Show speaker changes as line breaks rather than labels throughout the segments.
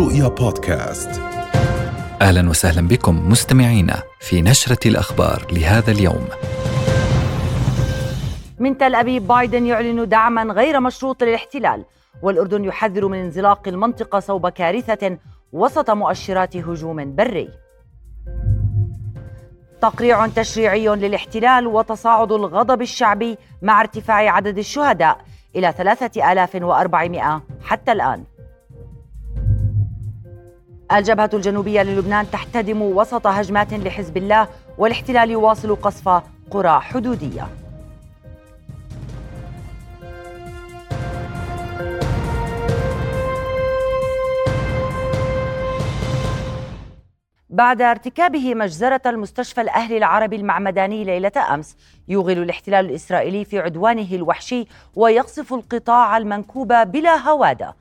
رؤيا بودكاست
أهلا وسهلا بكم مستمعينا في نشرة الأخبار لهذا اليوم.
من تل أبيب بايدن يعلن دعما غير مشروط للاحتلال والأردن يحذر من انزلاق المنطقة صوب كارثة وسط مؤشرات هجوم بري. تقريع تشريعي للاحتلال وتصاعد الغضب الشعبي مع ارتفاع عدد الشهداء إلى 3400 حتى الآن الجبهة الجنوبية للبنان تحتدم وسط هجمات لحزب الله والاحتلال يواصل قصف قرى حدودية. بعد ارتكابه مجزرة المستشفى الأهلي العربي المعمداني ليلة أمس يوغل الاحتلال الإسرائيلي في عدوانه الوحشي ويقصف القطاع المنكوب بلا هوادة.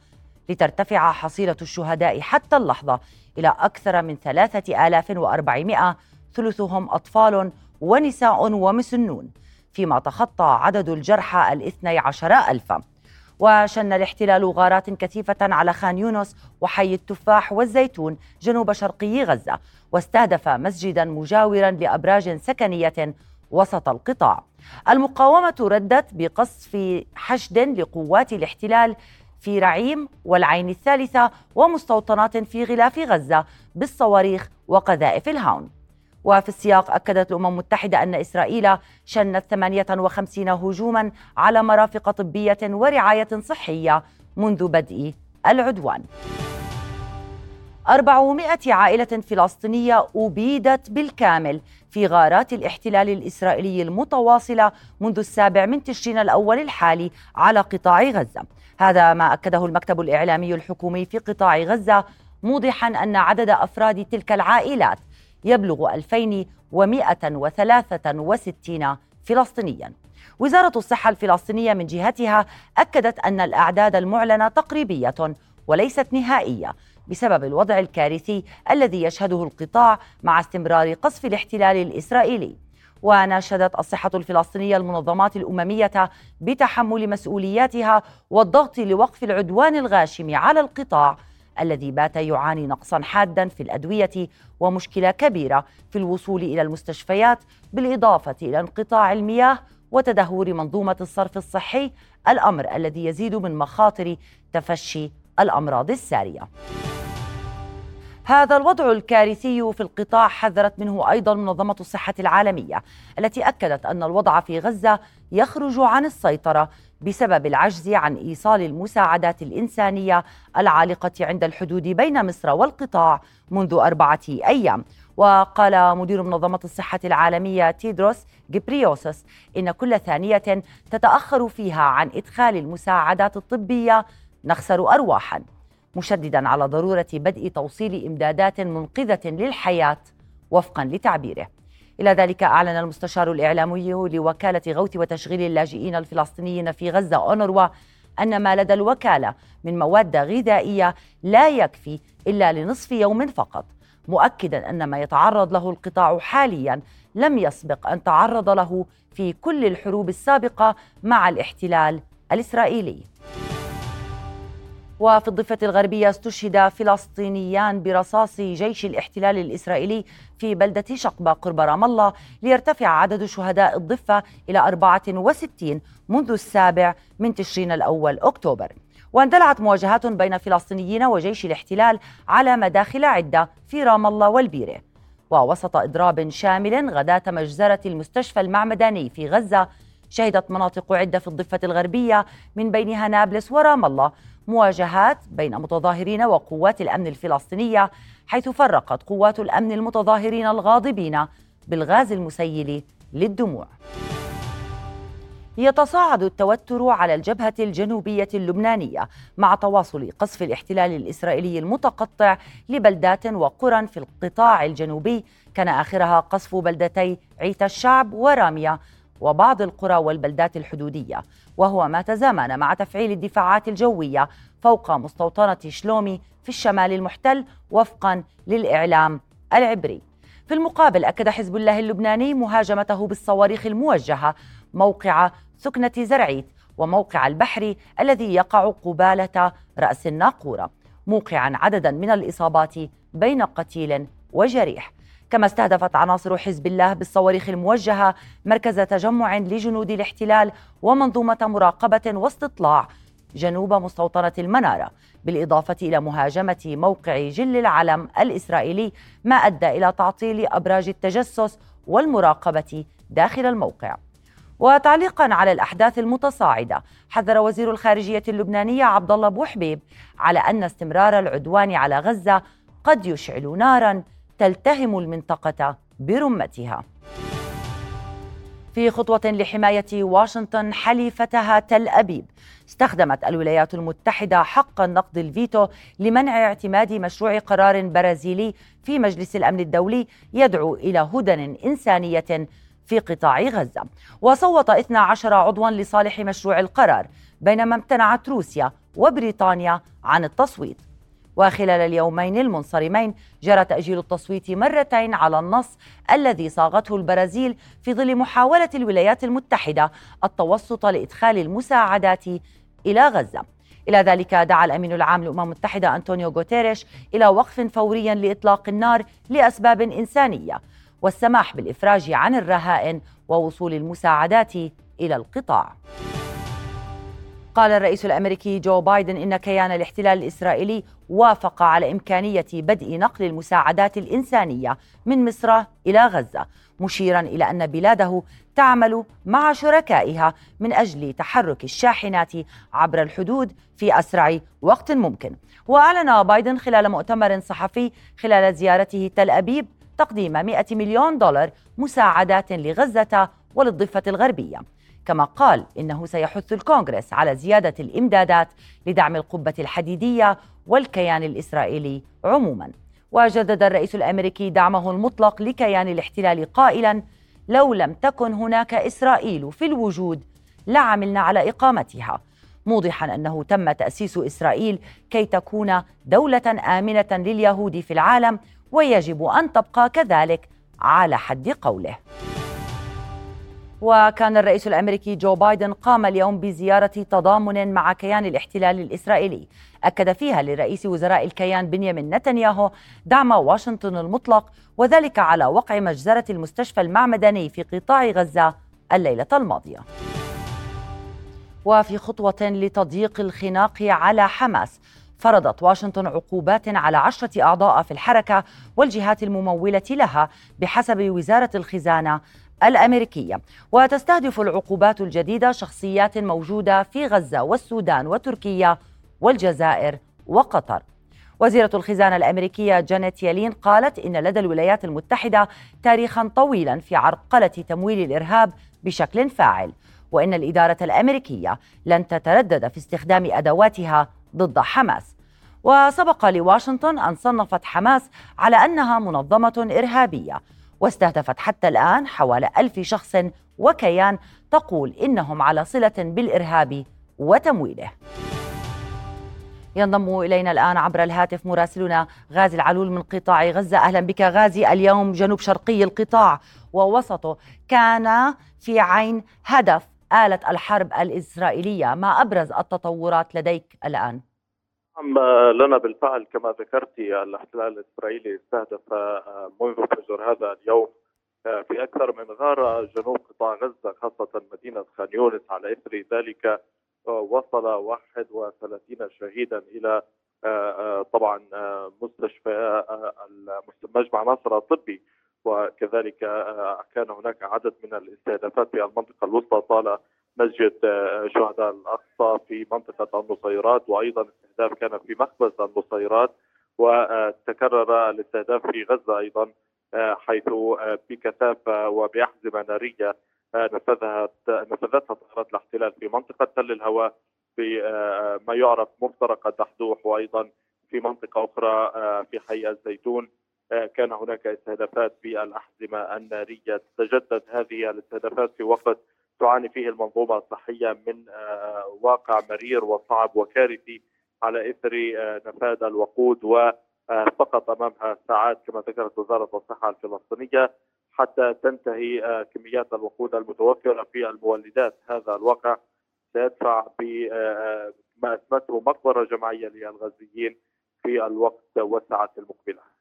لترتفع حصيلة الشهداء حتى اللحظة إلى أكثر من ثلاثة آلاف وأربعمائة ثلثهم أطفال ونساء ومسنون فيما تخطى عدد الجرحى الاثني عشر ألفا. وشن الاحتلال غارات كثيفة على خان يونس وحي التفاح والزيتون جنوب شرقي غزة واستهدف مسجدا مجاورا لأبراج سكنية وسط القطاع. المقاومة ردت بقصف حشد لقوات الاحتلال في رعيم والعين الثالثة ومستوطنات في غلاف غزة بالصواريخ وقذائف الهاون. وفي السياق أكدت الأمم المتحدة أن إسرائيل شنت 58 هجوما على مرافق طبية ورعاية صحية منذ بدء العدوان. 400 عائلة فلسطينية أبيدت بالكامل في غارات الاحتلال الإسرائيلي المتواصلة منذ السابع من تشرين الأول الحالي على قطاع غزة. هذا ما أكده المكتب الإعلامي الحكومي في قطاع غزة موضحا أن عدد أفراد تلك العائلات يبلغ 2163 فلسطينيا. وزارة الصحة الفلسطينية من جهتها أكدت أن الأعداد المعلنة تقريبية وليست نهائية بسبب الوضع الكارثي الذي يشهده القطاع مع استمرار قصف الاحتلال الإسرائيلي. وناشدت الصحة الفلسطينية المنظمات الأممية بتحمل مسؤولياتها والضغط لوقف العدوان الغاشم على القطاع الذي بات يعاني نقصا حادا في الأدوية ومشكلة كبيرة في الوصول إلى المستشفيات بالإضافة إلى انقطاع المياه وتدهور منظومة الصرف الصحي الأمر الذي يزيد من مخاطر تفشي الأمراض السارية. هذا الوضع الكارثي في القطاع حذرت منه أيضا منظمة الصحة العالمية التي أكدت أن الوضع في غزة يخرج عن السيطرة بسبب العجز عن إيصال المساعدات الإنسانية العالقة عند الحدود بين مصر والقطاع منذ أربعة أيام. وقال مدير منظمة الصحة العالمية تيدروس جبريوسس إن كل ثانية تتأخر فيها عن إدخال المساعدات الطبية نخسر ارواحا. مشددا على ضرورة بدء توصيل إمدادات منقذة للحياة وفقا لتعبيره. إلى ذلك أعلن المستشار الإعلامي لوكالة غوث وتشغيل اللاجئين الفلسطينيين في غزة أونروا أن ما لدى الوكالة من مواد غذائية لا يكفي إلا لنصف يوم فقط مؤكدا أن ما يتعرض له القطاع حاليا لم يسبق أن تعرض له في كل الحروب السابقة مع الاحتلال الإسرائيلي. وفي الضفة الغربية استشهد فلسطينيان برصاص جيش الاحتلال الإسرائيلي في بلدة شقبة قرب رام الله ليرتفع عدد شهداء الضفة إلى 64 منذ السابع من تشرين الأول أكتوبر. واندلعت مواجهات بين فلسطينيين وجيش الاحتلال على مداخل عدة في رام الله والبيرة. ووسط إضراب شامل غداة مجزرة المستشفى المعمداني في غزة شهدت مناطق عدة في الضفة الغربية من بينها نابلس ورام الله. مواجهات بين متظاهرين وقوات الأمن الفلسطينية حيث فرقت قوات الأمن المتظاهرين الغاضبين بالغاز المسيل للدموع. يتصاعد التوتر على الجبهة الجنوبية اللبنانية مع تواصل قصف الاحتلال الإسرائيلي المتقطع لبلدات وقرى في القطاع الجنوبي كان آخرها قصف بلدتي عيت الشعب ورامية وبعض القرى والبلدات الحدودية وهو ما تزامن مع تفعيل الدفاعات الجوية فوق مستوطنة شلومي في الشمال المحتل وفقا للإعلام العبري. في المقابل أكد حزب الله اللبناني مهاجمته بالصواريخ الموجهة موقع سكنة زرعيت وموقع البحري الذي يقع قبالة رأس الناقورة موقعا عددا من الإصابات بين قتيل وجريح. كما استهدفت عناصر حزب الله بالصواريخ الموجهة مركز تجمع لجنود الاحتلال ومنظومة مراقبة واستطلاع جنوب مستوطنة المنارة بالإضافة إلى مهاجمة موقع جل العلم الإسرائيلي ما أدى إلى تعطيل أبراج التجسس والمراقبة داخل الموقع. وتعليقا على الأحداث المتصاعدة حذر وزير الخارجية اللبنانيه عبد الله أبو حبيب على أن استمرار العدوان على غزة قد يشعل نارا تلتهم المنطقة برمتها. في خطوة لحماية واشنطن حليفتها تل أبيب استخدمت الولايات المتحدة حق النقد الفيتو لمنع اعتماد مشروع قرار برازيلي في مجلس الأمن الدولي يدعو إلى هدن إنسانية في قطاع غزة. وصوت 12 عضوا لصالح مشروع القرار بينما امتنعت روسيا وبريطانيا عن التصويت. وخلال اليومين المنصرمين جرى تأجيل التصويت مرتين على النص الذي صاغته البرازيل في ظل محاولة الولايات المتحدة التوسط لإدخال المساعدات إلى غزة. إلى ذلك دعا الأمين العام للأمم المتحدة أنطونيو غوتيريش إلى وقف فوري لإطلاق النار لأسباب إنسانية والسماح بالإفراج عن الرهائن ووصول المساعدات إلى القطاع. قال الرئيس الأمريكي جو بايدن إن كيان الاحتلال الإسرائيلي وافق على إمكانية بدء نقل المساعدات الإنسانية من مصر إلى غزة مشيرا إلى أن بلاده تعمل مع شركائها من أجل تحرك الشاحنات عبر الحدود في أسرع وقت ممكن. وأعلن بايدن خلال مؤتمر صحفي خلال زيارته تل أبيب تقديم 100 مليون دولار مساعدات لغزة وللضفة الغربية. كما قال إنه سيحث الكونغرس على زيادة الإمدادات لدعم القبة الحديدية والكيان الإسرائيلي عموما. وجدد الرئيس الأمريكي دعمه المطلق لكيان الاحتلال قائلا لو لم تكن هناك إسرائيل في الوجود لعملنا على إقامتها. موضحا أنه تم تأسيس إسرائيل كي تكون دولة آمنة لليهود في العالم ويجب أن تبقى كذلك على حد قوله. وكان الرئيس الأمريكي جو بايدن قام اليوم بزيارة تضامن مع كيان الاحتلال الإسرائيلي. أكد فيها لرئيس وزراء الكيان بنيامين نتنياهو دعم واشنطن المطلق وذلك على وقع مجزرة المستشفى المعمداني في قطاع غزة الليلة الماضية. وفي خطوة لتضييق الخناق على حماس فرضت واشنطن عقوبات على عشرة أعضاء في الحركة والجهات الممولة لها بحسب وزارة الخزانة الأمريكية. وتستهدف العقوبات الجديدة شخصيات موجودة في غزة والسودان وتركيا والجزائر وقطر. وزيرة الخزانة الأمريكية جانيت يالين قالت إن لدى الولايات المتحدة تاريخا طويلا في عرقلة تمويل الإرهاب بشكل فاعل وإن الإدارة الأمريكية لن تتردد في استخدام أدواتها ضد حماس. وسبق لواشنطن أن صنفت حماس على أنها منظمة إرهابية. واستهدفت حتى الآن حوالي ألف شخص وكيان تقول إنهم على صلة بالإرهاب وتمويله. ينضم إلينا الآن عبر الهاتف مراسلنا غازي العلول من قطاع غزة. أهلا بك غازي. اليوم جنوب شرقي القطاع ووسطه كان في عين هدف آلة الحرب الإسرائيلية. ما أبرز التطورات لديك الآن؟
نعم لنا بالفعل كما ذكرت الاحتلال الإسرائيلي استهدف منذ فجر هذا اليوم في أكثر من غاره جنوب قطاع غزة خاصة مدينة خان يونس. على إثر ذلك وصل 31 شهيدا إلى طبعا مستشفى مجمع ناصر الطبي وكذلك كان هناك عدد من الاستهدافات في المنطقة الوسطى طال مسجد شهداء الأقصى في منطقة النصيرات وأيضا الاستهداف كان في مخبز النصيرات وتكرر الاستهداف في غزة أيضا حيث بكثافة وباحزمه نارية نفذها نفذتها طائرات الاحتلال في منطقة تل الهواء في ما يعرف مفترق الدحدوح وأيضا في منطقة أخرى في حي الزيتون كان هناك استهدافات بالأحزمة النارية. تتجدد هذه الاستهدافات في وقت تعاني فيه المنظومة الصحية من واقع مرير وصعب وكارثي على إثر آه، نفاذ الوقود وفقط أمامها ساعات كما ذكرت وزارة الصحة الفلسطينية حتى تنتهي آه، كميات الوقود المتوفرة في المولدات هذا الواقع سيدفع بما آه، أثبته مقبرة جماعيه للغزيين في الوقت والساعات المقبلة.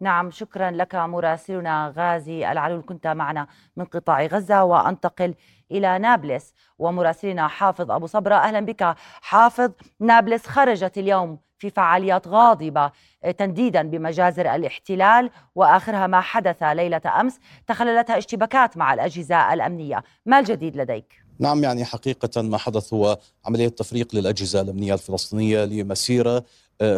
نعم شكرا لك مراسلنا غازي العلول كنت معنا من قطاع غزة وأنتقل إلى نابلس. ومراسلنا حافظ أبو صبرة أهلا بك. حافظ نابلس خرجت اليوم في فعاليات غاضبة تنديدا بمجازر الاحتلال وآخرها ما حدث ليلة أمس. تخللتها اشتباكات مع الأجهزة الأمنية، ما الجديد لديك؟
نعم يعني حقيقة ما حدث هو عملية تفريق للأجهزة الأمنية الفلسطينية لمسيرة آه،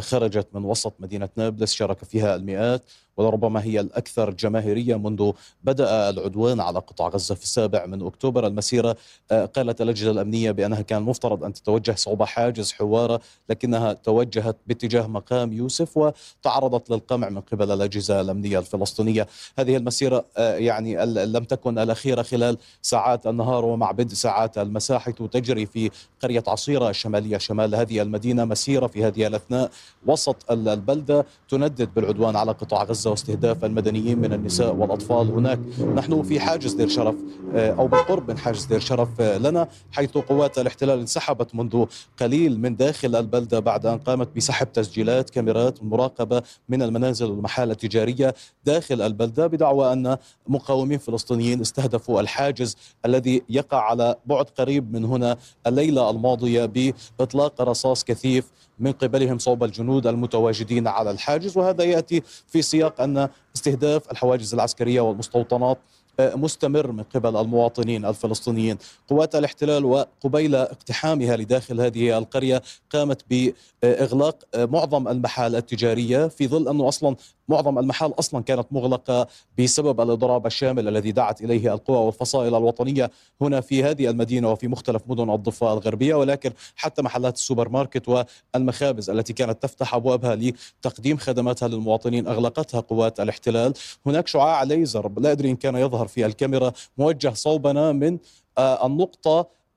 خرجت من وسط مدينة نابلس شارك فيها المئات ولربما هي الأكثر جماهيرية منذ بدأ العدوان على قطاع غزة في السابع من أكتوبر المسيرة. آه، قالت اللجنة الأمنية بأنها كان مفترض أن تتوجه صوب حاجز حوارة لكنها توجهت باتجاه مقام يوسف وتعرضت للقمع من قبل الأجهزة الأمنية الفلسطينية. هذه المسيرة آه، يعني لم تكن الأخيرة خلال ساعات النهار ومع بدء ساعات المساء حيث تجري في قرية عصيرة الشمالية شمال هذه المدينة مسيرة في هذه الأثناء. وسط البلدة تندد بالعدوان على قطاع غزة واستهداف المدنيين من النساء والأطفال. هناك نحن في حاجز دير شرف آه، أو بالقرب من حاجز دير شرف آه، لنا حيث قوات الاحتلال انسحبت منذ قليل من داخل البلدة بعد أن قامت بسحب تسجيلات كاميرات مراقبة من المنازل والمحال التجارية داخل البلدة بدعوى أن مقاومين فلسطينيين استهدفوا الحاجز الذي يقع على بعد قريب من هنا الليلة الماضية بإطلاق رصاص كثيف من قبلهم صوب الجنود المتواجدين على الحاجز وهذا يأتي في سياق أن استهداف الحواجز العسكرية والمستوطنات آه، مستمر من قبل المواطنين الفلسطينيين. قوات الاحتلال وقبيل اقتحامها لداخل هذه القرية قامت بإغلاق آه، معظم المحال التجارية في ظل أنه أصلا معظم المحال أصلا كانت مغلقة بسبب الإضراب الشامل الذي دعت إليه القوى والفصائل الوطنية هنا في هذه المدينة وفي مختلف مدن الضفة الغربية ولكن حتى محلات السوبر ماركت والمخابز التي كانت تفتح أبوابها لتقديم خدماتها للمواطنين أغلقتها قوات الاحتلال. هناك شعاع ليزر لا أدري إن كان يظهر في الكاميرا موجه صوبنا من آه،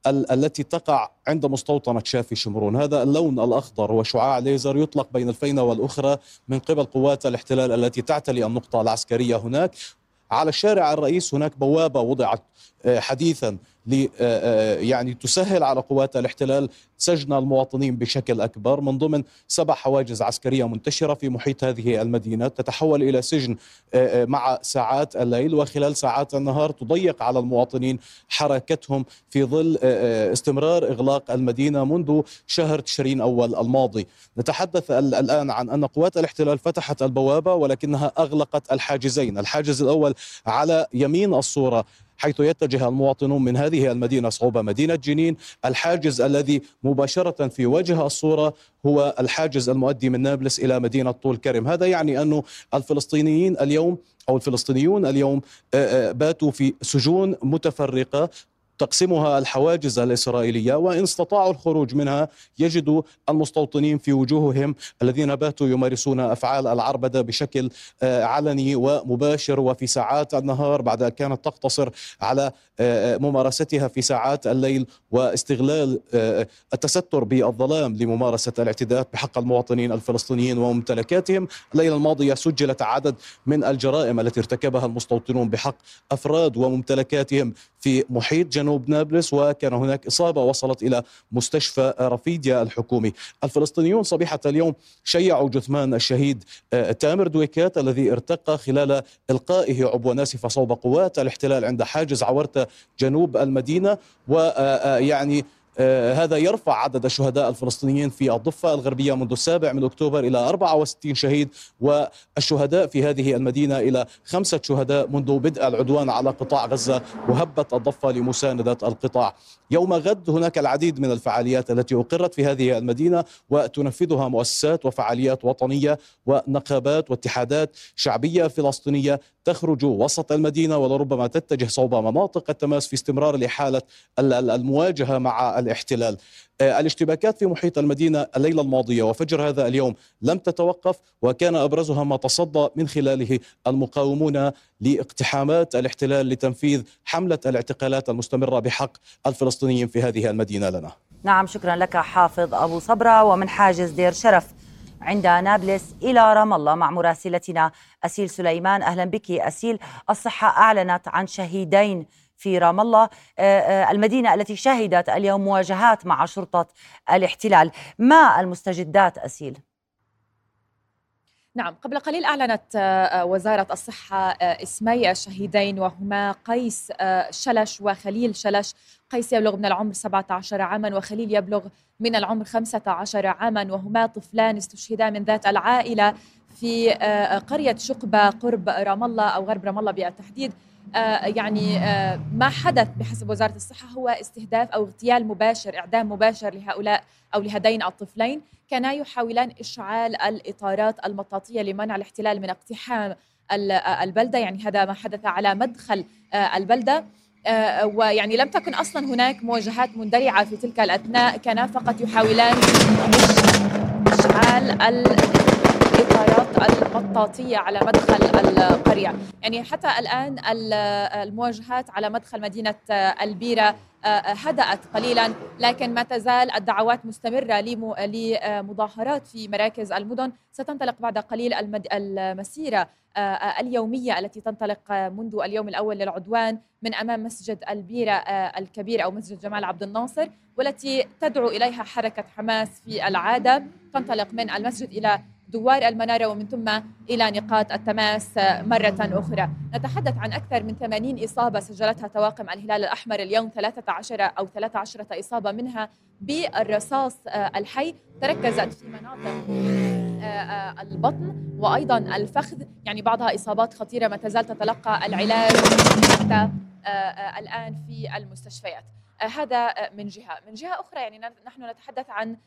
النقطه التي تقع عند مستوطنة شافي شمرون. هذا اللون الأخضر هو شعاع ليزر يطلق بين الفينة والأخرى من قبل قوات الاحتلال التي تعتلي النقطة العسكرية هناك. على الشارع الرئيس هناك بوابة وضعت حديثا آه، آه، يعني تسهل على قوات الاحتلال سجن المواطنين بشكل أكبر. من ضمن سبع حواجز عسكرية منتشرة في محيط هذه المدينة تتحول إلى سجن مع ساعات الليل. وخلال ساعات النهار تضيق على المواطنين حركتهم في ظل استمرار إغلاق المدينة منذ شهر تشرين أول الماضي. نتحدث الآن عن أن قوات الاحتلال فتحت البوابة ولكنها أغلقت الحاجزين. الحاجز الأول على يمين الصورة حيث يتجه المواطنون من هذه المدينة صعوبة مدينة جنين. الحاجز الذي مباشرة في وجه الصورة هو الحاجز المؤدي من نابلس إلى مدينة طول كرم هذا يعني أن الفلسطينيين اليوم أو الفلسطينيون اليوم باتوا في سجون متفرقة. تقسمها الحواجز الإسرائيلية وإن استطاعوا الخروج منها يجدوا المستوطنين في وجوههم الذين باتوا يمارسون أفعال العربدة بشكل آه، علني ومباشر وفي ساعات النهار بعد أن كانت تقتصر على ممارستها في ساعات الليل واستغلال التستر بالظلام لممارسة الاعتداءات بحق المواطنين الفلسطينيين وممتلكاتهم. الليلة الماضية سجلت عدد من الجرائم التي ارتكبها المستوطنون بحق أفراد وممتلكاتهم في محيط جنوب نابلس وكان هناك إصابة وصلت إلى مستشفى رفيديا الحكومي. الفلسطينيون صبيحة اليوم شيعوا جثمان الشهيد آه، تامر دويكات الذي ارتقى خلال إلقائه عبوة ناسفة صوب قوات الاحتلال عند حاجز عورتة جنوب المدينة ويعني آه، آه، آه، هذا يرفع عدد الشهداء الفلسطينيين في الضفة الغربية منذ السابع من أكتوبر إلى 64 شهيد والشهداء في هذه المدينة إلى خمسة شهداء منذ بدء العدوان على قطاع غزة وهبت الضفة لمساندة القطاع. يوم غد هناك العديد من الفعاليات التي أقرت في هذه المدينة وتنفذها مؤسسات وفعاليات وطنية ونقابات واتحادات شعبية فلسطينية تخرج وسط المدينة ولربما تتجه صوب مناطق التماس في استمرار لحالة المواجهة مع الاحتلال. آه، الاشتباكات في محيط المدينة الليلة الماضية وفجر هذا اليوم لم تتوقف وكان أبرزها ما تصدى من خلاله المقاومون لاقتحامات الاحتلال لتنفيذ حملة الاعتقالات المستمرة بحق الفلسطينيين في هذه المدينة لنا.
نعم شكرا لك حافظ أبو صبرة ومن حاجز دير شرف. عند نابلس إلى رام الله. مع مراسلتنا أسيل سليمان أهلا بك أسيل. الصحة أعلنت عن شهيدين في رام الله. آه، آه، المدينة التي شهدت اليوم مواجهات مع شرطة الاحتلال. ما المستجدات أسيل؟
نعم قبل قليل أعلنت وزارة الصحة اسمي الشهيدين وهما قيس شلش وخليل شلش. قيس يبلغ من العمر 17 عاما وخليل يبلغ من العمر 15 عاما وهما طفلان استشهدا من ذات العائلة في قرية شقبة قرب رام الله أو غرب رام الله بالتحديد يعني ما حدث بحسب وزارة الصحة هو استهداف أو اغتيال مباشر إعدام مباشر لهؤلاء أو لهذين الطفلين. كانا يحاولان إشعال الإطارات المطاطية لمنع الاحتلال من اقتحام البلدة. يعني هذا ما حدث على مدخل البلدة. ويعني لم تكن أصلا هناك مواجهات مندلعه في تلك الأثناء. كانا فقط يحاولان إشعال الاطارات المطاطيه على مدخل القرية. يعني حتى الآن المواجهات على مدخل مدينة البيرة هدأت قليلا لكن ما تزال الدعوات مستمرة لمظاهرات في مراكز المدن. ستنطلق بعد قليل المسيرة اليومية التي تنطلق منذ اليوم الأول للعدوان من أمام مسجد البيرة الكبير أو مسجد جمال عبد الناصر والتي تدعو إليها حركة حماس في العادة. تنطلق من المسجد إلى دوار المنارة ومن ثم إلى نقاط التماس مرة أخرى. نتحدث عن أكثر من 80 إصابة سجلتها طواقم الهلال الأحمر اليوم 13 أو 13 إصابة منها بالرصاص الحي. تركزت في مناطق البطن وأيضا الفخذ. يعني بعضها إصابات خطيرة ما تزال تتلقى العلاج حتى الآن في المستشفيات. هذا من جهة. من جهة أخرى يعني نحن نتحدث عن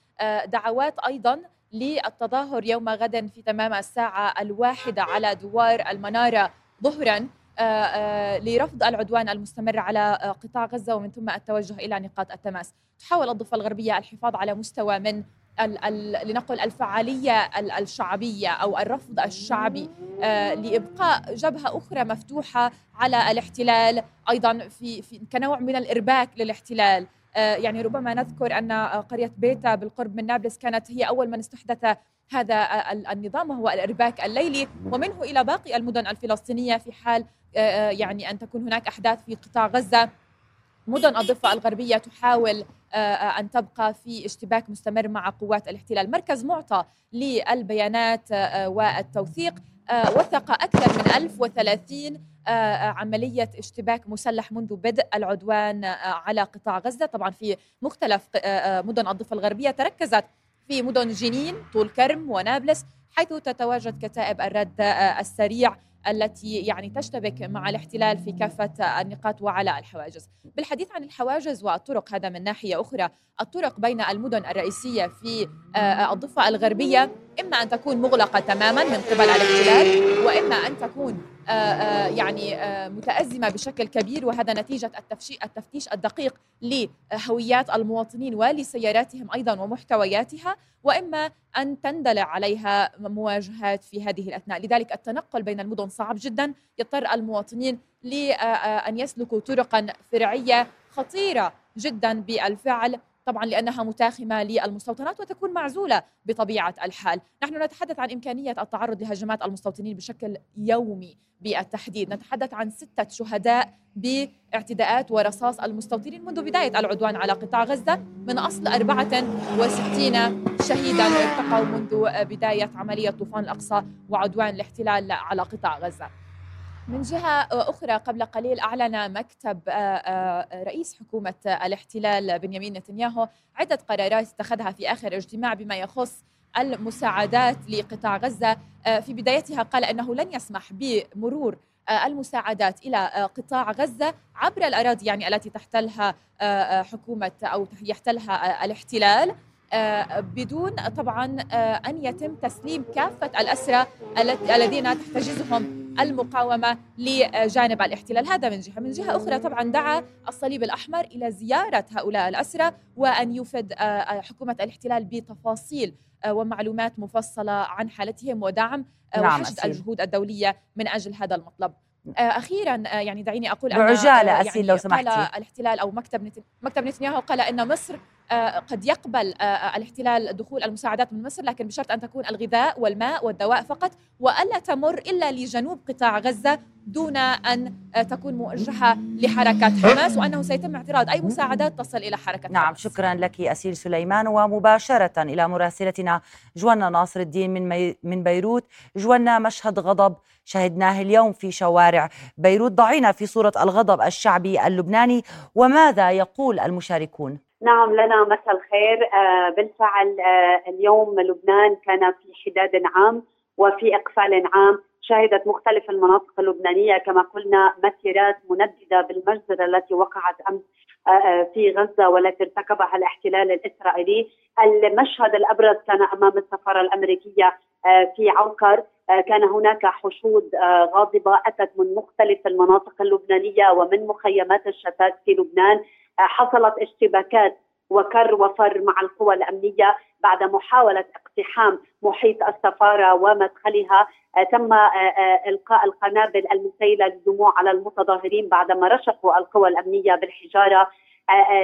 دعوات أيضا للتظاهر يوم غد في تمام الساعة الواحدة على دوار المنارة ظهرا آه، آه، لرفض العدوان المستمر على آه، قطاع غزة ومن ثم التوجه إلى نقاط التماس. تحاول الضفة الغربية الحفاظ على مستوى من لنقل الفعالية الشعبية أو الرفض الشعبي لإبقاء جبهة أخرى مفتوحة على الاحتلال أيضا في, كنوع من الإرباك للاحتلال. يعني ربما نذكر أن قرية بيتا بالقرب من نابلس كانت هي أول من استحدث هذا النظام وهو الإرباك الليلي. ومنه إلى باقي المدن الفلسطينية في حال آه، آه، يعني أن تكون هناك أحداث في قطاع غزة. مدن الضفة الغربية تحاول أن تبقى في اشتباك مستمر مع قوات الاحتلال. مركز معطى للبيانات والتوثيق. وثق أكثر من 1030 آه، آه، عملية اشتباك مسلح منذ بدء العدوان آه، على قطاع غزة. طبعا في مختلف مدن الضفة الغربية تركزت في مدن جنين طول كرم ونابلس حيث تتواجد كتائب الرد السريع التي يعني تشتبك مع الاحتلال في كافة النقاط وعلى الحواجز. بالحديث عن الحواجز والطرق هذا من ناحية أخرى الطرق بين المدن الرئيسية في الضفة الغربية إما أن تكون مغلقة تماما من قبل الاحتلال وإما أن تكون آه، آه، يعني آه، متأزمة بشكل كبير وهذا نتيجة التفتيش الدقيق لهويات المواطنين ولسياراتهم أيضا ومحتوياتها وإما أن تندلع عليها مواجهات في هذه الأثناء. لذلك التنقل بين المدن صعب جدا يضطر المواطنين لأن يسلكوا طرقا فرعية خطيرة جدا بالفعل. طبعا لأنها متاخمة للمستوطنات وتكون معزولة بطبيعة الحال، نحن نتحدث عن إمكانية التعرض لهجمات المستوطنين بشكل يومي بالتحديد، نتحدث عن ستة شهداء باعتداءات ورصاص المستوطنين منذ بداية العدوان على قطاع غزة من أصل 64 شهيدا ارتقوا منذ بداية عملية طوفان الأقصى وعدوان الاحتلال على قطاع غزة. من جهة أخرى قبل قليل أعلن مكتب آه، آه، رئيس حكومة الاحتلال بنيامين نتنياهو عدة قرارات اتخذها في آخر اجتماع بما يخص المساعدات لقطاع غزة. آه، في بدايتها قال أنه لن يسمح بمرور المساعدات إلى قطاع غزة عبر الأراضي يعني التي تحتلها حكومة أو يحتلها الاحتلال. بدون طبعا أن يتم تسليم كافة الأسرى الذين تحتجزهم المقاومة لجانب الاحتلال. هذا من جهة. من جهة أخرى طبعا دعا الصليب الأحمر إلى زيارة هؤلاء الأسرى وأن يفد آه، آه، حكومة الاحتلال بتفاصيل آه، ومعلومات مفصلة عن حالتهم ودعم نعم وحشد الجهود الدولية من أجل هذا المطلب. أخيرا يعني دعيني أقول
بعجاله يعني أسيل لو سمحتي
قال الاحتلال أو مكتب نت... مكتب نتنياهو قال إن مصر قد يقبل الاحتلال دخول المساعدات من مصر لكن بشرط أن تكون الغذاء والماء والدواء فقط وألا تمر إلا لجنوب قطاع غزة دون أن تكون موجهة لحركه حماس وأنه سيتم اعتراض أي مساعدات تصل إلى حركة
نعم
حماس.
شكرا لك أسيل سليمان ومباشرة إلى مراسلتنا جوانا ناصر الدين من مي من بيروت جوانا مشهد غضب شهدناه اليوم في شوارع بيروت. ضعينا في صورة الغضب الشعبي اللبناني. وماذا يقول المشاركون؟
نعم لنا مساء الخير. آه بالفعل آه اليوم لبنان كان في حداد عام وفي إقفال عام. شهدت مختلف المناطق اللبنانية كما قلنا مسيرات منددة بالمجزرة التي وقعت أمس في غزة والتي ارتكبها الاحتلال الإسرائيلي، المشهد الأبرز كان أمام السفارة الأمريكية في عوكر. كان هناك حشود غاضبة أتت من مختلف المناطق اللبنانية ومن مخيمات الشتات في لبنان. حصلت اشتباكات وكر وفر مع القوى الأمنية بعد محاولة اقتحام محيط السفارة ومدخلها. تم إلقاء القنابل المسيلة للدموع على المتظاهرين بعدما رشقوا القوى الأمنية بالحجارة.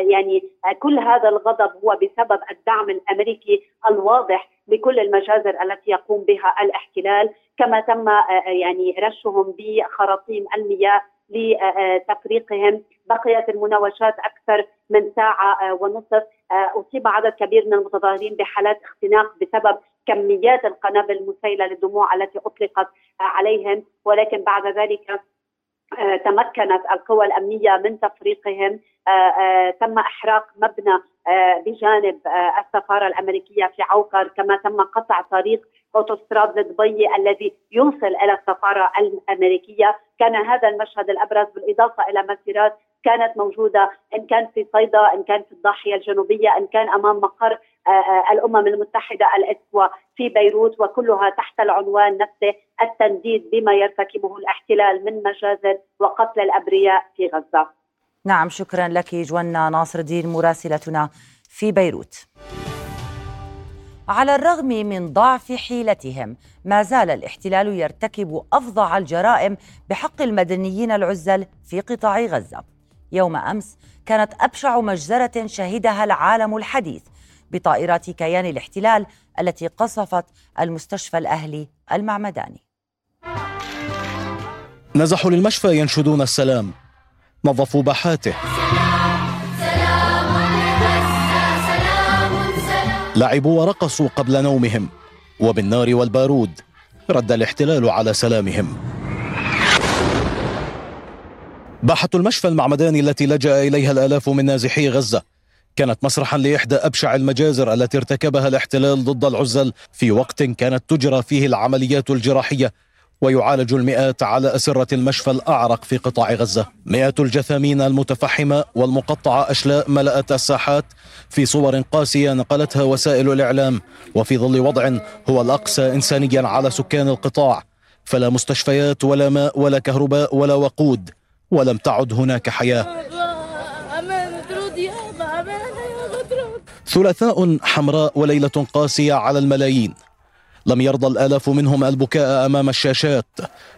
يعني كل هذا الغضب هو بسبب الدعم الأمريكي الواضح لكل المجازر التي يقوم بها الاحتلال. كما تم يعني رشهم بخراطيم المياه لتفريقهم بقيت المناوشات أكثر من ساعة ونصف. أصيب عدد كبير من المتظاهرين بحالات اختناق بسبب كميات القنابل المسيلة للدموع التي أطلقت عليهم. ولكن بعد ذلك تمكنت القوى الأمنية من تفريقهم. تم إحراق مبنى بجانب السفارة الأمريكية في عوكر كما تم قطع طريق اوتوستراد لدبي الذي يوصل إلى السفارة الأمريكية كان هذا المشهد الأبرز بالإضافة إلى مسيرات كانت موجودة إن كان في صيدا إن كان في الضاحية الجنوبية إن كان أمام مقر الأمم المتحدة الاسوا في بيروت وكلها تحت العنوان نفسه التنديد بما يرتكبه الاحتلال من مجازر وقتل الأبرياء في غزة.
نعم شكرا لك جوانا ناصر الدين مراسلتنا في بيروت. على الرغم من ضعف حيلتهم ما زال الاحتلال يرتكب أفظع الجرائم بحق المدنيين العزل في قطاع غزة. يوم أمس كانت أبشع مجزرة شهدها العالم الحديث بطائرات كيان الاحتلال التي قصفت المستشفى الأهلي المعمداني.
نزحوا للمشفى ينشدون السلام نظفوا باحاته لعبوا ورقصوا قبل نومهم. وبالنار والبارود رد الاحتلال على سلامهم. باحة المشفى المعمداني التي لجأ إليها الآلاف من نازحي غزة. كانت مسرحا لإحدى أبشع المجازر التي ارتكبها الاحتلال ضد العزل في وقت كانت تجرى فيه العمليات الجراحية. ويعالج المئات على أسرة المشفى الأعرق في قطاع غزة. مئات الجثامين المتفحمة والمقطعة أشلاء ملأت الساحات. في صور قاسية نقلتها وسائل الإعلام. وفي ظل وضع هو الأقسى إنسانيا على سكان القطاع. فلا مستشفيات ولا ماء ولا كهرباء ولا وقود. ولم تعد هناك حياة. ثلاثاء حمراء وليلة قاسية على الملايين. لم يرضى الآلاف منهم البكاء أمام الشاشات.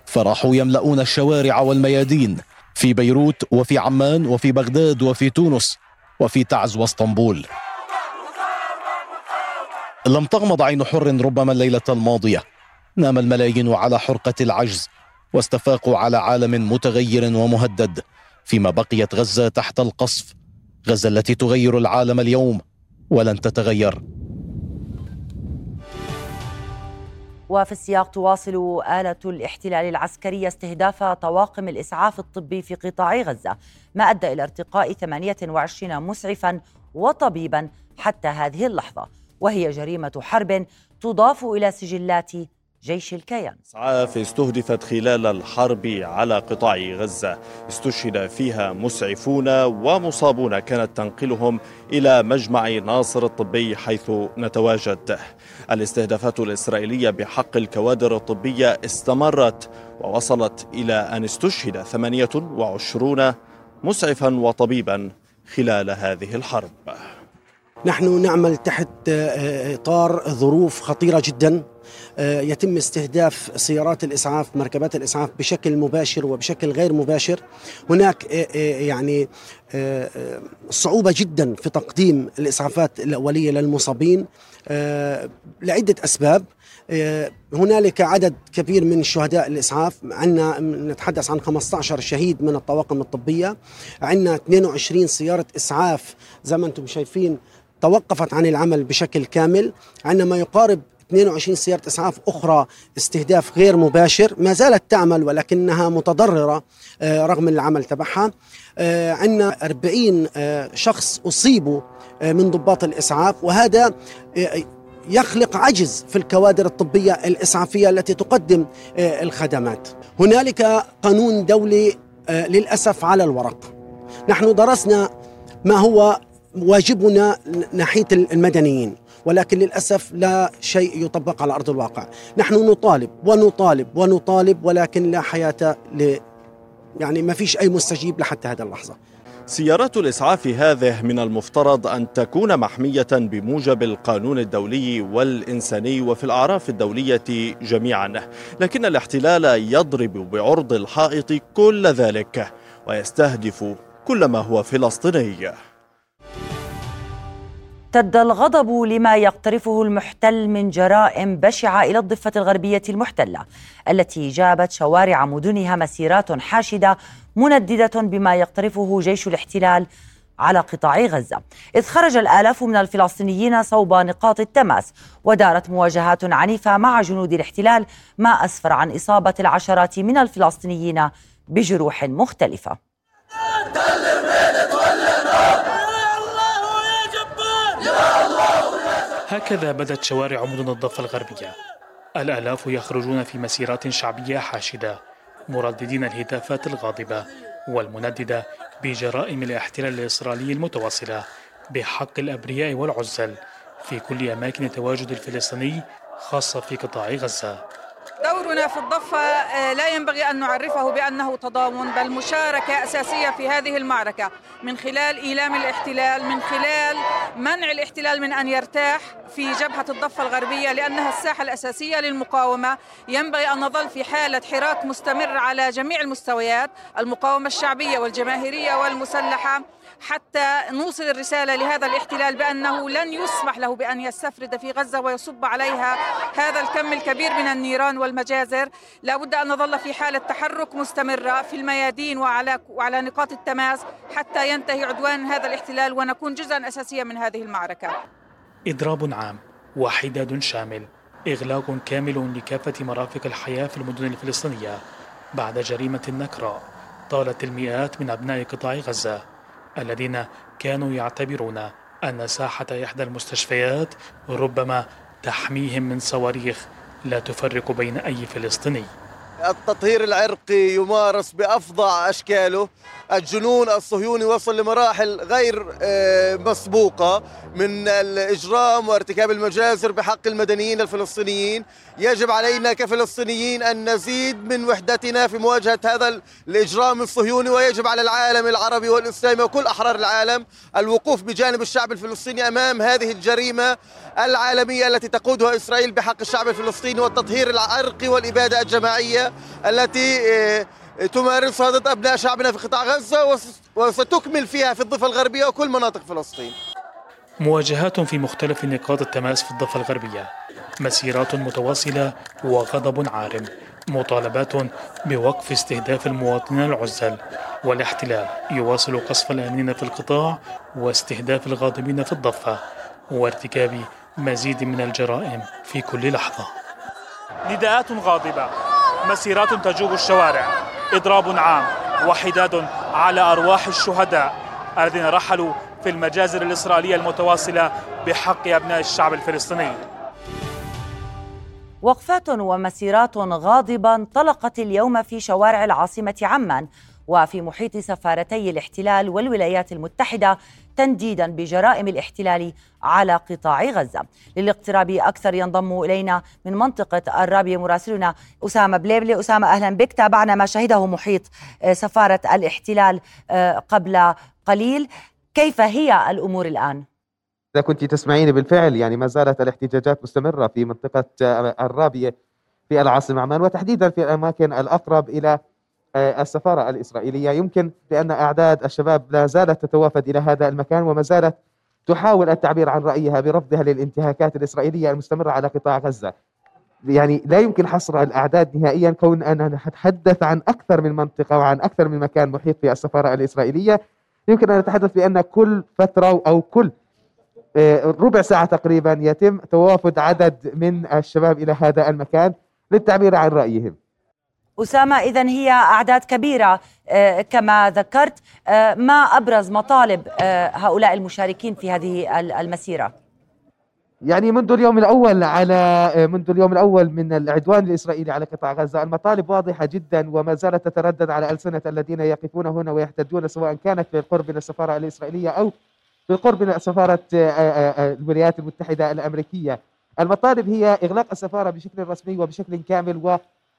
فراحوا يملؤون الشوارع والميادين في بيروت وفي عمان وفي بغداد وفي تونس وفي تعز واسطنبول. لم تغمض عين حر ربما الليلة الماضية. نام الملايين على حرقة العجز واستفاقوا على عالم متغير ومهدد فيما بقيت غزة تحت القصف غزة التي تغير العالم اليوم ولن تتغير.
وفي السياق تواصل آلة الاحتلال العسكري استهداف طواقم الإسعاف الطبي في قطاع غزة ما أدى إلى ارتقاء 28 مسعفا وطبيبا حتى هذه اللحظة وهي جريمة حرب تضاف إلى سجلات جيش الكيان.
إسعاف استهدفت خلال الحرب على قطاع غزة. استشهد فيها مسعفون ومصابون كانت تنقلهم إلى مجمع ناصر الطبي حيث نتواجد. الاستهدافات الإسرائيلية بحق الكوادر الطبية استمرت ووصلت إلى أن استشهد 28 مسعفا وطبيبا خلال هذه الحرب.
نحن نعمل تحت إطار ظروف خطيرة جدا. يتم استهداف سيارات الإسعاف مركبات الإسعاف بشكل مباشر وبشكل غير مباشر. هناك يعني صعوبة جدا في تقديم الإسعافات الأولية للمصابين لعدة أسباب. هنالك عدد كبير من شهداء الإسعاف. عندنا نتحدث عن 15 شهيد من الطواقم الطبية. عندنا 22 سيارة إسعاف زي ما أنتم شايفين توقفت عن العمل بشكل كامل. عندنا ما يقارب 22 سيارة إسعاف أخرى استهداف غير مباشر ما زالت تعمل ولكنها متضررة آه، رغم العمل تبعها آه، عندنا 40 آه، شخص أصيبوا من ضباط الإسعاف وهذا يخلق عجز في الكوادر الطبية الإسعافية التي تقدم الخدمات. هنالك قانون دولي للأسف على الورق. نحن درسنا ما هو واجبنا ناحية المدنيين ولكن للأسف لا شيء يطبق على أرض الواقع. نحن نطالب ونطالب ونطالب ولكن لا حياة ل يعني ما فيش أي مستجيب لحتى هذه اللحظة.
سيارات الإسعاف هذه من المفترض أن تكون محمية بموجب القانون الدولي والإنساني وفي الأعراف الدولية جميعا لكن الاحتلال يضرب بعرض الحائط كل ذلك ويستهدف كل ما هو فلسطيني
امتد الغضب لما يقترفه المحتل من جرائم بشعة إلى الضفة الغربية المحتلة التي جابت شوارع مدنها مسيرات حاشدة منددة بما يقترفه جيش الاحتلال على قطاع غزة، إذ خرج الآلاف من الفلسطينيين صوب نقاط التماس، ودارت مواجهات عنيفة مع جنود الاحتلال ما أسفر عن إصابة العشرات من الفلسطينيين بجروح مختلفة.
هكذا بدت شوارع مدن الضفة الغربية. الآلاف يخرجون في مسيرات شعبية حاشدة مرددين الهتافات الغاضبة والمنددة بجرائم الاحتلال الإسرائيلي المتواصلة بحق الأبرياء والعزل في كل أماكن تواجد الفلسطيني خاصة في قطاع غزة.
دورنا في الضفة آه، لا ينبغي أن نعرفه بأنه تضامن بل مشاركة أساسية في هذه المعركة. من خلال إيلام الاحتلال من خلال منع الاحتلال من أن يرتاح في جبهة الضفة الغربية لأنها الساحة الأساسية للمقاومة. ينبغي أن نظل في حالة حراك مستمر على جميع المستويات المقاومة الشعبية والجماهيرية والمسلحة. حتى نوصل الرسالة لهذا الاحتلال بأنه لن يسمح له بأن يستفرد في غزة ويصب عليها هذا الكم الكبير من النيران والمجازر. لا بد أن نظل في حالة تحرك مستمرة في الميادين وعلى, وعلى نقاط التماس حتى ينتهي عدوان هذا الاحتلال ونكون جزءا أساسيا من هذه المعركة.
إضراب عام وحداد شامل إغلاق كامل لكافة مرافق الحياة في المدن الفلسطينية بعد جريمة نكراء طالت المئات من أبناء قطاع غزة. الذين كانوا يعتبرون أن ساحة إحدى المستشفيات ربما تحميهم من صواريخ لا تفرق بين أي فلسطيني.
التطهير العرقي يمارس بأفظع أشكاله. الجنون الصهيوني وصل لمراحل غير آه، مسبوقة من الإجرام وارتكاب المجازر بحق المدنيين الفلسطينيين. يجب علينا كفلسطينيين أن نزيد من وحدتنا في مواجهة هذا الإجرام الصهيوني ويجب على العالم العربي والإسلامي وكل أحرار العالم الوقوف بجانب الشعب الفلسطيني أمام هذه الجريمة العالمية التي تقودها إسرائيل بحق الشعب الفلسطيني والتطهير العرقي والإبادة الجماعية. التي آه، تمارسها ضد أبناء شعبنا في قطاع غزة وستكمل فيها في الضفة الغربية وكل مناطق فلسطين.
مواجهات في مختلف نقاط التماس في الضفة الغربية. مسيرات متواصلة وغضب عارم. مطالبات بوقف استهداف المواطنين العزل. والاحتلال يواصل قصف الآمنين في القطاع واستهداف الغاضبين في الضفة. وارتكاب مزيد من الجرائم في كل لحظة.
نداءات غاضبة. مسيرات تجوب الشوارع. إضراب عام وحداد على أرواح الشهداء الذين رحلوا في المجازر الإسرائيلية المتواصلة بحق أبناء الشعب الفلسطيني.
وقفات ومسيرات غاضبة انطلقت اليوم في شوارع العاصمة عمان وفي محيط سفارتي الاحتلال والولايات المتحدة تنديدا بجرائم الاحتلال على قطاع غزة. للاقتراب أكثر ينضم إلينا من منطقة الرابية مراسلنا أسامة بليبلي. أسامة أهلا بك. تابعنا ما شهده محيط آه، سفارة الاحتلال آه، قبل قليل. كيف هي الأمور الآن؟
إذا كنت تسمعيني بالفعل يعني ما زالت الاحتجاجات مستمرة في منطقة الرابية في العاصمة عمان وتحديدا في الأماكن الأقرب إلى السفارة الإسرائيلية. يمكن بأن أعداد الشباب لا زالت تتوافد إلى هذا المكان وما زالت تحاول التعبير عن رأيها برفضها للانتهاكات الإسرائيلية المستمرة على قطاع غزة. يعني لا يمكن حصر الأعداد نهائيا كون أننا نتحدث عن أكثر من منطقة وعن أكثر من مكان محيط في السفارة الإسرائيلية. يمكن أن نتحدث بأن كل فترة أو كل آه، ربع ساعة تقريبا يتم توافد عدد من الشباب إلى هذا المكان للتعبير عن رأيهم.
أسامة إذا هي أعداد كبيرة. آه، كما ذكرت آه، ما أبرز مطالب هؤلاء المشاركين في هذه المسيرة؟
يعني منذ اليوم الأول على منذ اليوم الأول من العدوان الإسرائيلي على قطاع غزة المطالب واضحة جدا وما زالت تتردد على ألسنة الذين يقفون هنا ويحتجون سواء كانت في القرب من السفارة الإسرائيلية أو بالقرب من آه، آه، آه، الولايات المتحدة الأمريكية. المطالب هي إغلاق السفارة بشكل رسمي وبشكل كامل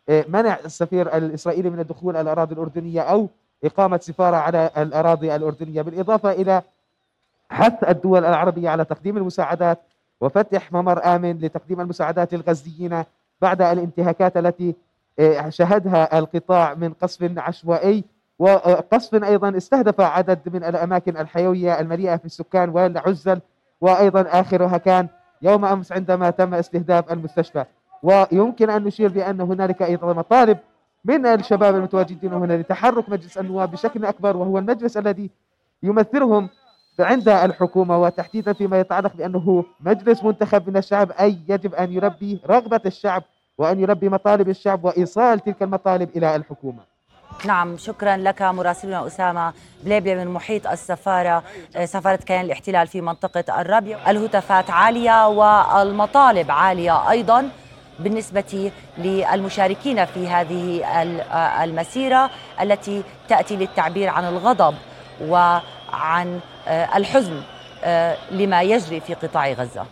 ومنع السفير الإسرائيلي من الدخول على الأراضي الأردنية أو إقامة سفارة على الأراضي الأردنية بالإضافة إلى حث الدول العربية على تقديم المساعدات وفتح ممر آمن لتقديم المساعدات للغزيين بعد الانتهاكات التي شهدها القطاع من قصف عشوائي وقصف أيضا استهدف عدد من الأماكن الحيوية المليئة في السكان والعزل وأيضا آخرها كان يوم أمس عندما تم استهداف المستشفى. ويمكن أن نشير بأن هنالك أيضا مطالب من الشباب المتواجدين هنا لتحرك مجلس النواب بشكل أكبر وهو المجلس الذي يمثلهم عند الحكومة وتحديدا فيما يتعلق بأنه مجلس منتخب من الشعب أي يجب أن يلبي رغبة الشعب وأن يلبي مطالب الشعب وإيصال تلك المطالب إلى الحكومة.
نعم شكرا لك مراسلنا أسامة بليبيا من محيط السفارة سفارة كيان الاحتلال في منطقة الرابية الهتافات عالية والمطالب عالية أيضا. بالنسبة للمشاركين في هذه آه، المسيرة التي تأتي للتعبير عن الغضب وعن آه، الحزن لما يجري في قطاع غزة.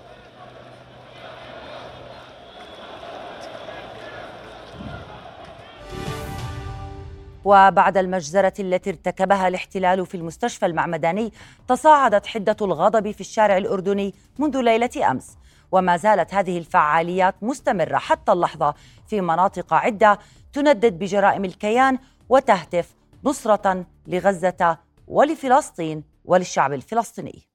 وبعد المجزرة التي ارتكبها الاحتلال في المستشفى المعمداني تصاعدت حدة الغضب في الشارع الأردني منذ ليلة أمس. وما زالت هذه الفعاليات مستمرة حتى اللحظة. في مناطق عدة تندد بجرائم الكيان وتهتف نصرة لغزة ولفلسطين وللشعب الفلسطيني.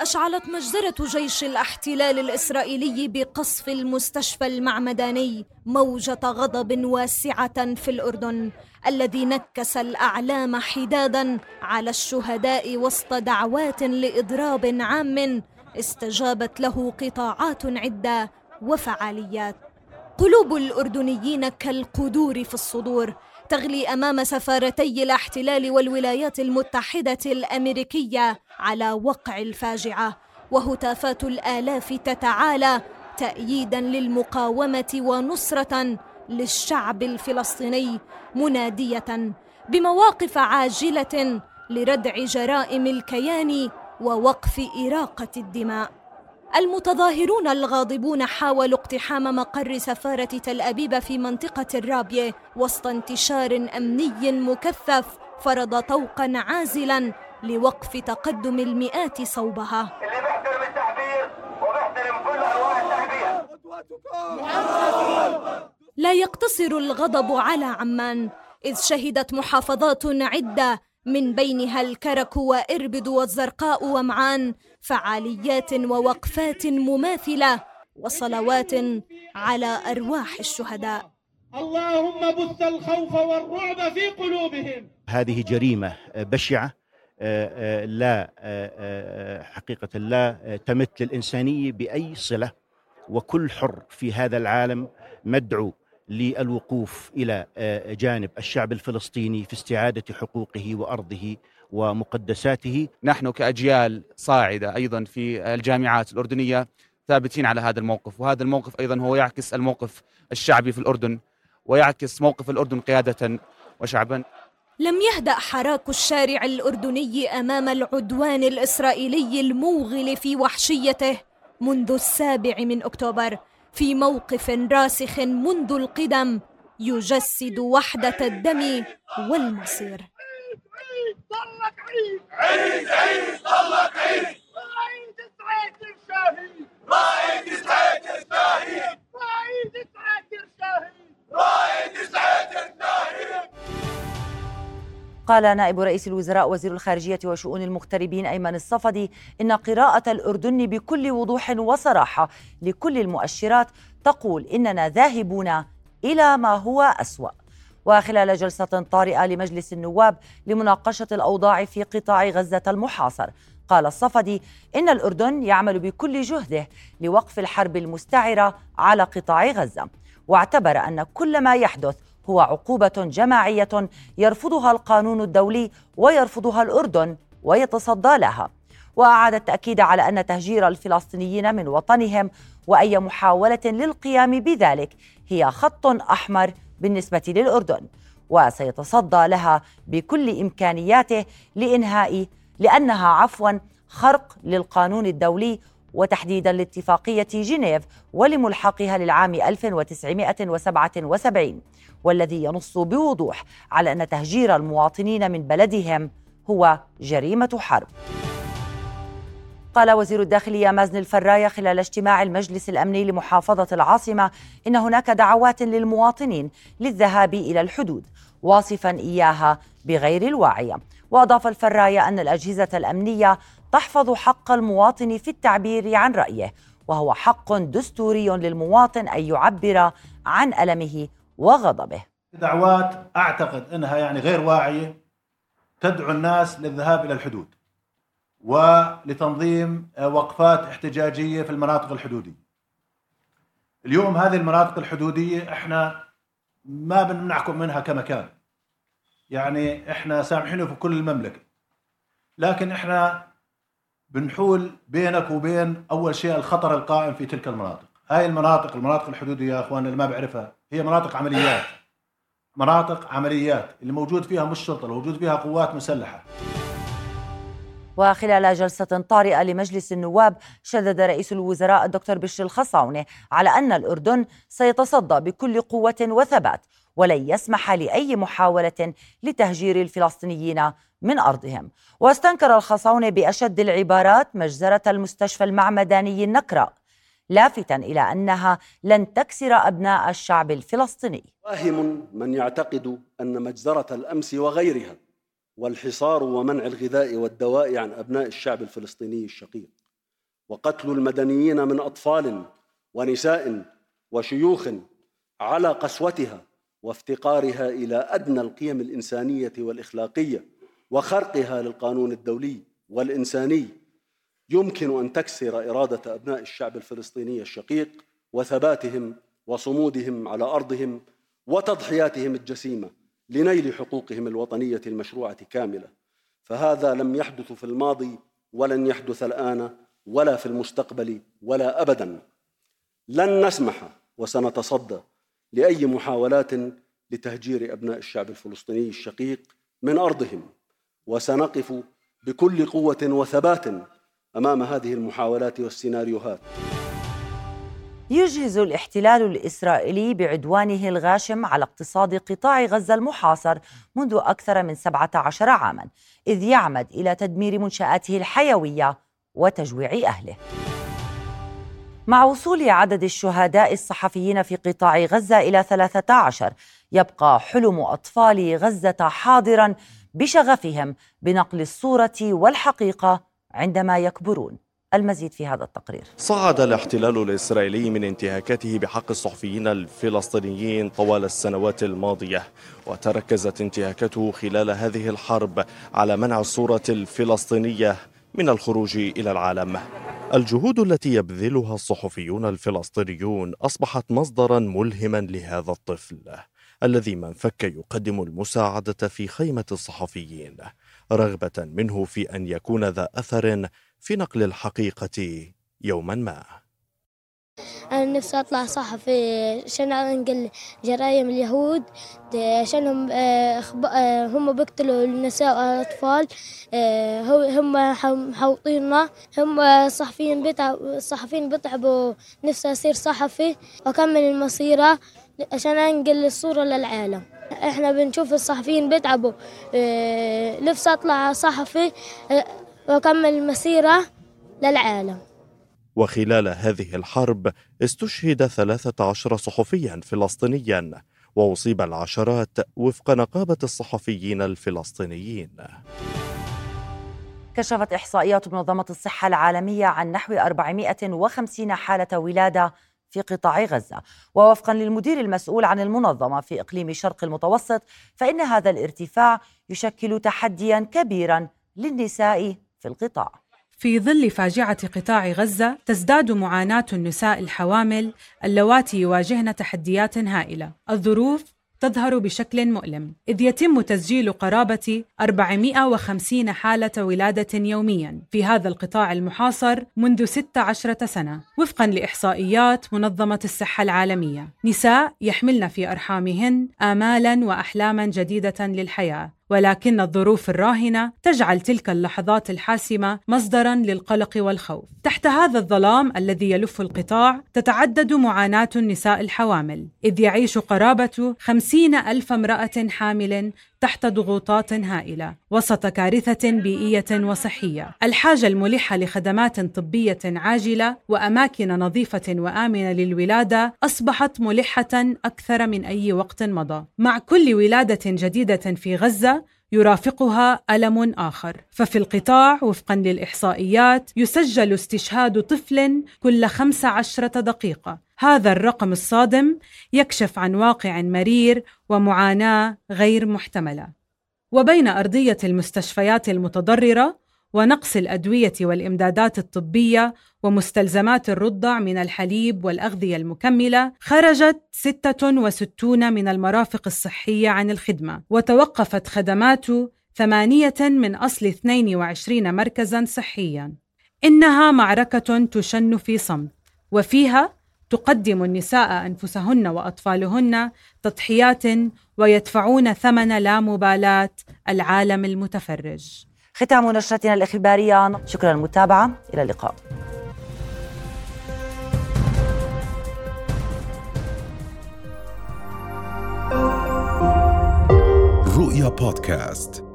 أشعلت مجزرة جيش الاحتلال الإسرائيلي بقصف المستشفى المعمداني موجة غضب واسعة في الأردن الذي نكس الأعلام حدادا على الشهداء وسط دعوات لإضراب عام استجابت له قطاعات عدة وفعاليات. قلوب الأردنيين كالقدور في الصدور تغلي أمام سفارتي الاحتلال والولايات المتحدة الأمريكية على وقع الفاجعة وهتافات الآلاف تتعالى تاييدا للمقاومة ونصرة للشعب الفلسطيني منادية بمواقف عاجلة لردع جرائم الكيان ووقف إراقة الدماء. المتظاهرون الغاضبون حاولوا اقتحام مقر سفارة تل أبيب في منطقة الرابية وسط انتشار أمني مكثف فرض طوقا عازلا لوقف تقدم المئات صوبها. اللي بيحترم التعبير وبيحترم كل أنواع التعبير. لا يقتصر الغضب على عمان إذ شهدت محافظات عدة من بينها الكرك وإربد والزرقاء ومعان فعاليات ووقفات مماثلة وصلوات على أرواح الشهداء.
اللهم بث الخوف والرعب في قلوبهم.
هذه جريمة بشعة آه، آه، لا آه، حقيقة لا تمت للإنسانية بأي صلة وكل حر في هذا العالم مدعو للوقوف إلى آه، جانب الشعب الفلسطيني في استعادة حقوقه وأرضه ومقدساته.
نحن كأجيال صاعدة أيضا في الجامعات الأردنية ثابتين على هذا الموقف، وهذا الموقف أيضا هو يعكس الموقف الشعبي في الأردن ويعكس موقف الأردن قيادة وشعبا.
لم يهدأ حراك الشارع الأردني أمام العدوان الإسرائيلي الموغل في وحشيته منذ السابع من أكتوبر في موقف راسخ منذ القدم يجسد وحدة الدم والمصير.
عيد عيد عيد عيد عيد سعيد الشاهي. رائد سعيد الشاهي. رائد سعيد الشاهي.
قال نائب رئيس الوزراء وزير الخارجية وشؤون المغتربين أيمن الصفدي إن قراءة الأردن بكل وضوح وصراحة لكل المؤشرات تقول إننا ذاهبون إلى ما هو أسوأ. وخلال جلسة طارئة لمجلس النواب لمناقشة الأوضاع في قطاع غزة المحاصر قال الصفدي إن الأردن يعمل بكل جهده لوقف الحرب المستعرة على قطاع غزة. واعتبر أن كل ما يحدث هو عقوبة جماعية يرفضها القانون الدولي ويرفضها الأردن ويتصدى لها. وأعاد التأكيد على أن تهجير الفلسطينيين من وطنهم وأي محاولة للقيام بذلك هي خط أحمر بالنسبة للأردن. وسيتصدى لها بكل إمكانياته لإنهاء لأنها عفوا خرق للقانون الدولي وتحديدا لاتفاقية جنيف ولملحقها للعام 1977 والذي ينص بوضوح على أن تهجير المواطنين من بلدهم هو جريمة حرب. قال وزير الداخلية مازن الفراية خلال اجتماع المجلس الأمني لمحافظة العاصمة إن هناك دعوات للمواطنين للذهاب إلى الحدود واصفا إياها بغير الواعية وأضاف الفراية أن الأجهزة الأمنية تحفظ حق المواطن في التعبير عن رأيه وهو حق دستوري للمواطن أن يعبر عن ألمه وغضبه
دعوات أعتقد أنها يعني غير واعية تدعو الناس للذهاب إلى الحدود ولتنظيم وقفات احتجاجية في المناطق الحدودية. اليوم هذه المناطق الحدودية إحنا ما بنمنعكم منها كمكان. يعني إحنا سامحينه في كل المملكة. لكن إحنا بنحول بينك وبين أول شيء الخطر القائم في تلك المناطق. هاي المناطق المناطق الحدودية يا أخوان اللي ما بعرفها هي مناطق عمليات. مناطق عمليات اللي موجود فيها مش شرطة، موجود فيها قوات مسلحة.
وخلال جلسة طارئة لمجلس النواب شدد رئيس الوزراء الدكتور بشر الخصاونة على أن الأردن سيتصدى بكل قوة وثبات ولن يسمح لأي محاولة لتهجير الفلسطينيين من أرضهم. واستنكر الخصاونة بأشد العبارات مجزرة المستشفى المعمداني النكراء لافتا إلى أنها لن تكسر أبناء الشعب الفلسطيني.
واهم من يعتقد أن مجزرة الأمس وغيرها والحصار ومنع الغذاء والدواء عن أبناء الشعب الفلسطيني الشقيق وقتل المدنيين من أطفال ونساء وشيوخ على قسوتها وافتقارها إلى أدنى القيم الإنسانية والإخلاقية وخرقها للقانون الدولي والإنساني. يمكن أن تكسر إرادة أبناء الشعب الفلسطيني الشقيق وثباتهم وصمودهم على أرضهم وتضحياتهم الجسيمة لنيل حقوقهم الوطنية المشروعة كاملة. فهذا لم يحدث في الماضي ولن يحدث الآن ولا في المستقبل ولا ابدا. لن نسمح وسنتصدى لأي محاولات لتهجير أبناء الشعب الفلسطيني الشقيق من أرضهم. وسنقف بكل قوة وثبات أمام هذه المحاولات والسيناريوهات.
يجهز الاحتلال الإسرائيلي بعدوانه الغاشم على اقتصاد قطاع غزة المحاصر منذ أكثر من 17 عاما إذ يعمد إلى تدمير منشآته الحيوية وتجويع أهله. مع وصول عدد الشهداء الصحفيين في قطاع غزة إلى 13 يبقى حلم أطفال غزة حاضرا بشغفهم بنقل الصورة والحقيقة عندما يكبرون. المزيد في هذا التقرير.
صعد الاحتلال الإسرائيلي من انتهاكاته بحق الصحفيين الفلسطينيين طوال السنوات الماضية وتركزت انتهاكاته خلال هذه الحرب على منع الصورة الفلسطينية من الخروج إلى العالم. الجهود التي يبذلها الصحفيون الفلسطينيون أصبحت مصدرا ملهما لهذا الطفل الذي من فك يقدم المساعدة في خيمة الصحفيين رغبة منه في أن يكون ذا أثر في نقل الحقيقة يوما ما.
أنا نفسي أطلع صحفي عشان أنقل جرائم اليهود؟ عشان هم بيقتلوا النساء والأطفال هم محوطيننا هم الصحفيين بيتعب الصحفيين بيتعبوا نفسي أصير صحفي وأكمل المسيرة عشان أنقل الصورة للعالم. إحنا بنشوف الصحفيين بيتعبوا نفسي أطلع صحفي وأكمل المسيره للعالم.
وخلال هذه الحرب استشهد 13 صحفيا فلسطينيا وأصيب العشرات وفق نقابة الصحفيين الفلسطينيين.
كشفت إحصائيات منظمة الصحة العالمية عن نحو 450 حالة ولادة في قطاع غزة. ووفقا للمدير المسؤول عن المنظمة في إقليم شرق المتوسط فإن هذا الارتفاع يشكل تحديا كبيرا للنساء في القطاع.
في ظل فاجعة قطاع غزة تزداد معاناة النساء الحوامل اللواتي يواجهن تحديات هائلة. الظروف تظهر بشكل مؤلم إذ يتم تسجيل قرابة 450 حالة ولادة يوميا في هذا القطاع المحاصر منذ 16 سنة. وفقا لإحصائيات منظمة الصحة العالمية نساء يحملن في أرحامهن آمالا وأحلاما جديدة للحياة. ولكن الظروف الراهنة تجعل تلك اللحظات الحاسمة مصدرا للقلق والخوف. تحت هذا الظلام الذي يلف القطاع تتعدد معاناة النساء الحوامل، إذ يعيش قرابة خمسين ألف امرأة حامل تحت ضغوطات هائلة وسط كارثة بيئية وصحية. الحاجة الملحة لخدمات طبية عاجلة وأماكن نظيفة وآمنة للولادة أصبحت ملحة أكثر من أي وقت مضى. مع كل ولادة جديدة في غزة يرافقها ألم آخر. ففي القطاع وفقا للإحصائيات يسجل استشهاد طفل كل 15 دقيقة. هذا الرقم الصادم يكشف عن واقع مرير ومعاناة غير محتملة. وبين أرضية المستشفيات المتضررة ونقص الأدوية والإمدادات الطبية ومستلزمات الرضع من الحليب والأغذية المكملة خرجت 66 من المرافق الصحية عن الخدمة وتوقفت خدمات ثمانية من أصل 22 مركزا صحيا. إنها معركة تشن في صمت وفيها تقدم النساء أنفسهن وأطفالهن تضحيات ويدفعون ثمن لا مبالاة العالم المتفرج.
ختام نشرتنا الإخبارية. شكرا للمتابعة. إلى اللقاء.
رؤيا بودكاست.